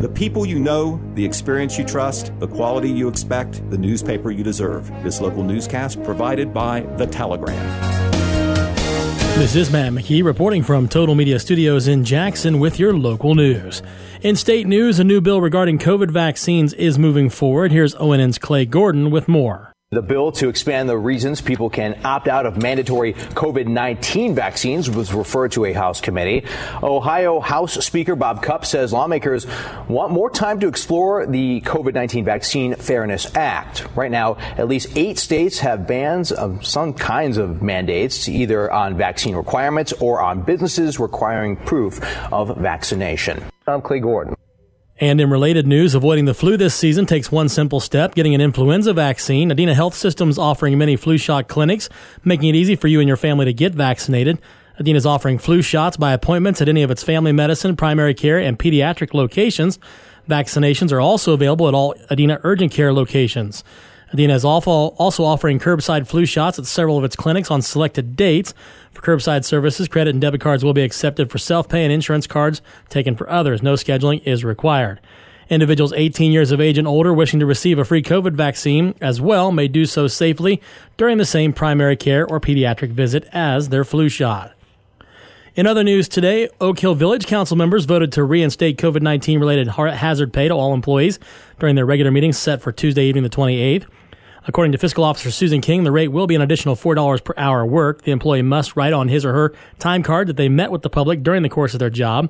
The people you know, the experience you trust, the quality you expect, the newspaper you deserve. This local newscast provided by The Telegram. This is Matt McKee reporting from Total Media Studios in Jackson with your local news. In state news, a new bill regarding COVID vaccines is moving forward. Here's ONN's Clay Gordon with more. The bill to expand the reasons people can opt out of mandatory COVID 19 vaccines was referred to a House committee. Ohio House Speaker Bob Cupp says lawmakers want more time to explore the COVID 19 Vaccine Fairness Act. Right now, at least eight states have bans of some kinds of mandates, either on vaccine requirements or on businesses requiring proof of vaccination. I'm Clay Gordon. And in related news, avoiding the flu this season takes one simple step, getting an influenza vaccine. Adena Health Systems offering many flu shot clinics, making it easy for you and your family to get vaccinated. Adena is offering flu shots by appointments at any of its family medicine, primary care, and pediatric locations. Vaccinations are also available at all Adena urgent care locations. Adena is also offering curbside flu shots at several of its clinics on selected dates. For curbside services, credit and debit cards will be accepted for self-pay and insurance cards taken for others. No scheduling is required. Individuals 18 years of age and older wishing to receive a free COVID vaccine as well may do so safely during the same primary care or pediatric visit as their flu shot. In other news today, Oak Hill Village Council members voted to reinstate COVID 19 related hazard pay to all employees during their regular meeting set for Tuesday evening, the 28th. According to Fiscal Officer Susan King, the rate will be an additional $4 per hour worked. The employee must write on his or her time card that they met with the public during the course of their job.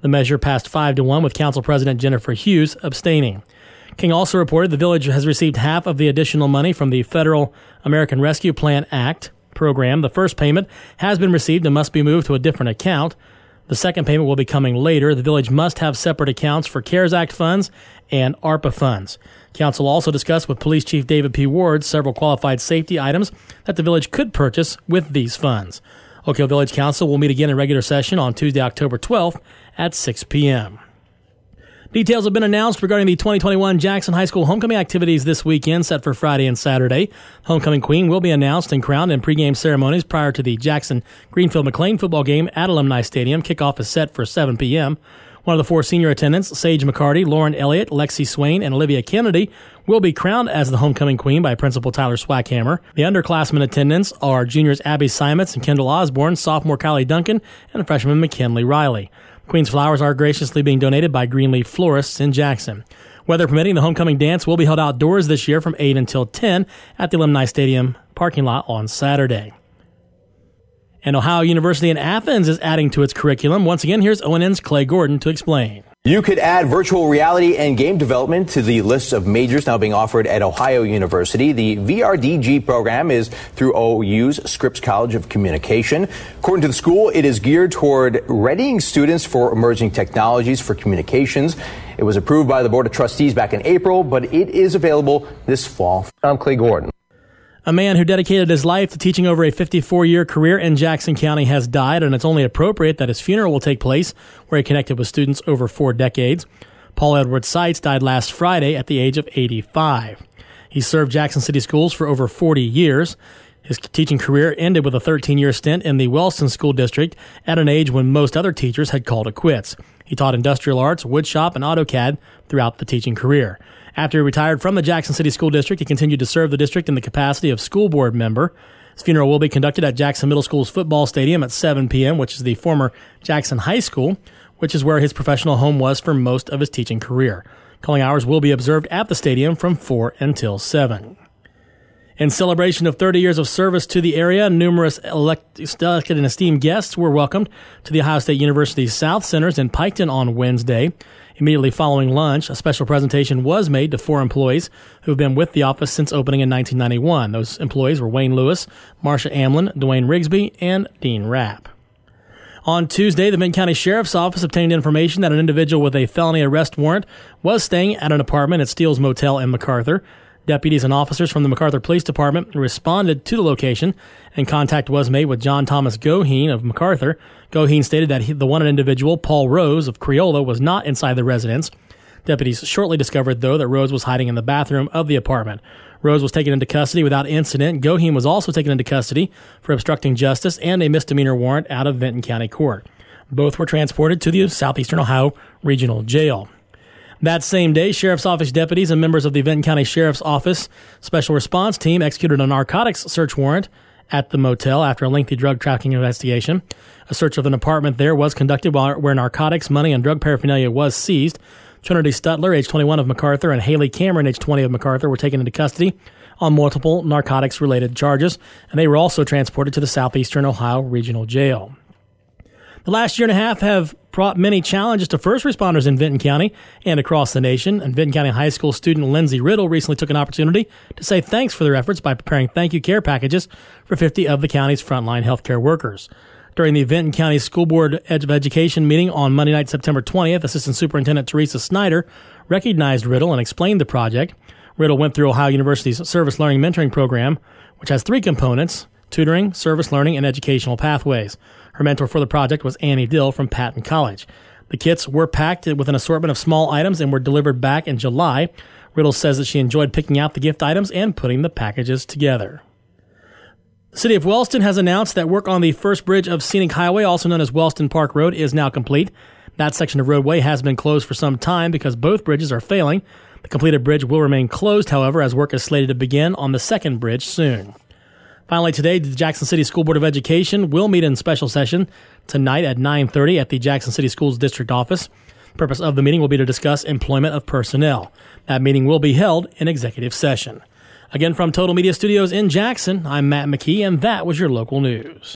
The measure passed 5 to 1 with Council President Jennifer Hughes abstaining. King also reported the village has received half of the additional money from the Federal American Rescue Plan Act program. The first payment has been received and must be moved to a different account. The second payment will be coming later. The village must have separate accounts for CARES Act funds and ARPA funds. Council also discussed with Police Chief David P. Ward several qualified safety items that the village could purchase with these funds. Oak Hill Village Council will meet again in regular session on Tuesday, October 12th at 6 p.m. Details have been announced regarding the 2021 Jackson High School homecoming activities this weekend, set for Friday and Saturday. Homecoming Queen will be announced and crowned in pregame ceremonies prior to the Jackson Greenfield McClain football game at Alumni Stadium. Kickoff is set for 7 p.m. One of the four senior attendants, Sage McCarty, Lauren Elliott, Lexi Swain, and Olivia Kennedy, will be crowned as the homecoming queen by Principal Tyler Swackhammer. The underclassmen attendants are juniors Abby Simons and Kendall Osborne, sophomore Kylie Duncan, and freshman McKinley Riley. Queen's flowers are graciously being donated by Greenleaf Florists in Jackson. Weather permitting, the homecoming dance will be held outdoors this year from 8 until 10 at the Alumni Stadium parking lot on Saturday. And Ohio University in Athens is adding to its curriculum. Once again, here's ONN's Clay Gordon to explain. You could add virtual reality and game development to the list of majors now being offered at Ohio University. The VRDG program is through OU's Scripps College of Communication. According to the school, it is geared toward readying students for emerging technologies for communications. It was approved by the Board of Trustees back in April, but it is available this fall. I'm Clay Gordon. A man who dedicated his life to teaching over a 54 year career in Jackson County has died, and it's only appropriate that his funeral will take place where he connected with students over four decades. Paul Edward Seitz died last Friday at the age of 85. He served Jackson City Schools for over 40 years. His teaching career ended with a 13 year stint in the Wellston School District at an age when most other teachers had called it quits. He taught industrial arts, woodshop, and AutoCAD throughout the teaching career. After he retired from the Jackson City School District, he continued to serve the district in the capacity of school board member. His funeral will be conducted at Jackson Middle School's football stadium at 7 p.m., which is the former Jackson High School, which is where his professional home was for most of his teaching career. Calling hours will be observed at the stadium from 4 until 7. In celebration of 30 years of service to the area, numerous elected and esteemed guests were welcomed to the Ohio State University South Centers in Piketon on Wednesday. Immediately following lunch, a special presentation was made to four employees who have been with the office since opening in 1991. Those employees were Wayne Lewis, Marsha Amlin, Dwayne Rigsby, and Dean Rapp. On Tuesday, the Vinton County Sheriff's Office obtained information that an individual with a felony arrest warrant was staying at an apartment at Steele's Motel in McArthur. Deputies and officers from the McArthur Police Department responded to the location, and contact was made with John Thomas Goheen of McArthur. Goheen stated that he, the wanted individual, Paul Rose of Creola, was not inside the residence. Deputies shortly discovered, though, that Rose was hiding in the bathroom of the apartment. Rose was taken into custody without incident. Goheen was also taken into custody for obstructing justice and a misdemeanor warrant out of Vinton County Court. Both were transported to the Southeastern Ohio Regional Jail. That same day, Sheriff's Office deputies and members of the Vinton County Sheriff's Office Special Response Team executed a narcotics search warrant at the motel after a lengthy drug trafficking investigation. A search of an apartment there was conducted where narcotics, money, and drug paraphernalia was seized. Trinity Stutler, age 21 of McArthur, and Haley Cameron, age 20 of McArthur, were taken into custody on multiple narcotics related charges, and they were also transported to the Southeastern Ohio Regional Jail. The last year and a half have brought many challenges to first responders in Vinton County and across the nation. And Vinton County High School student Lindsay Riddle recently took an opportunity to say thanks for their efforts by preparing thank you care packages for 50 of the county's frontline healthcare workers. During the Vinton County School Board Edge of Education meeting on Monday night, September 20th, Assistant Superintendent Teresa Snyder recognized Riddle and explained the project. Riddle went through Ohio University's Service Learning Mentoring Program, which has three components tutoring, service learning, and educational pathways. Her mentor for the project was Annie Dill from Patton College. The kits were packed with an assortment of small items and were delivered back in July. Riddle says that she enjoyed picking out the gift items and putting the packages together. The city of Wellston has announced that work on the first bridge of Scenic Highway, also known as Wellston Park Road, is now complete. That section of roadway has been closed for some time because both bridges are failing. The completed bridge will remain closed, however, as work is slated to begin on the second bridge soon. Finally, today, the Jackson City School Board of Education will meet in special session tonight at 9:30 at the Jackson City Schools District Office. Purpose of the meeting will be to discuss employment of personnel. That meeting will be held in executive session. Again, from Total Media Studios in Jackson, I'm Matt McKee, and that was your local news.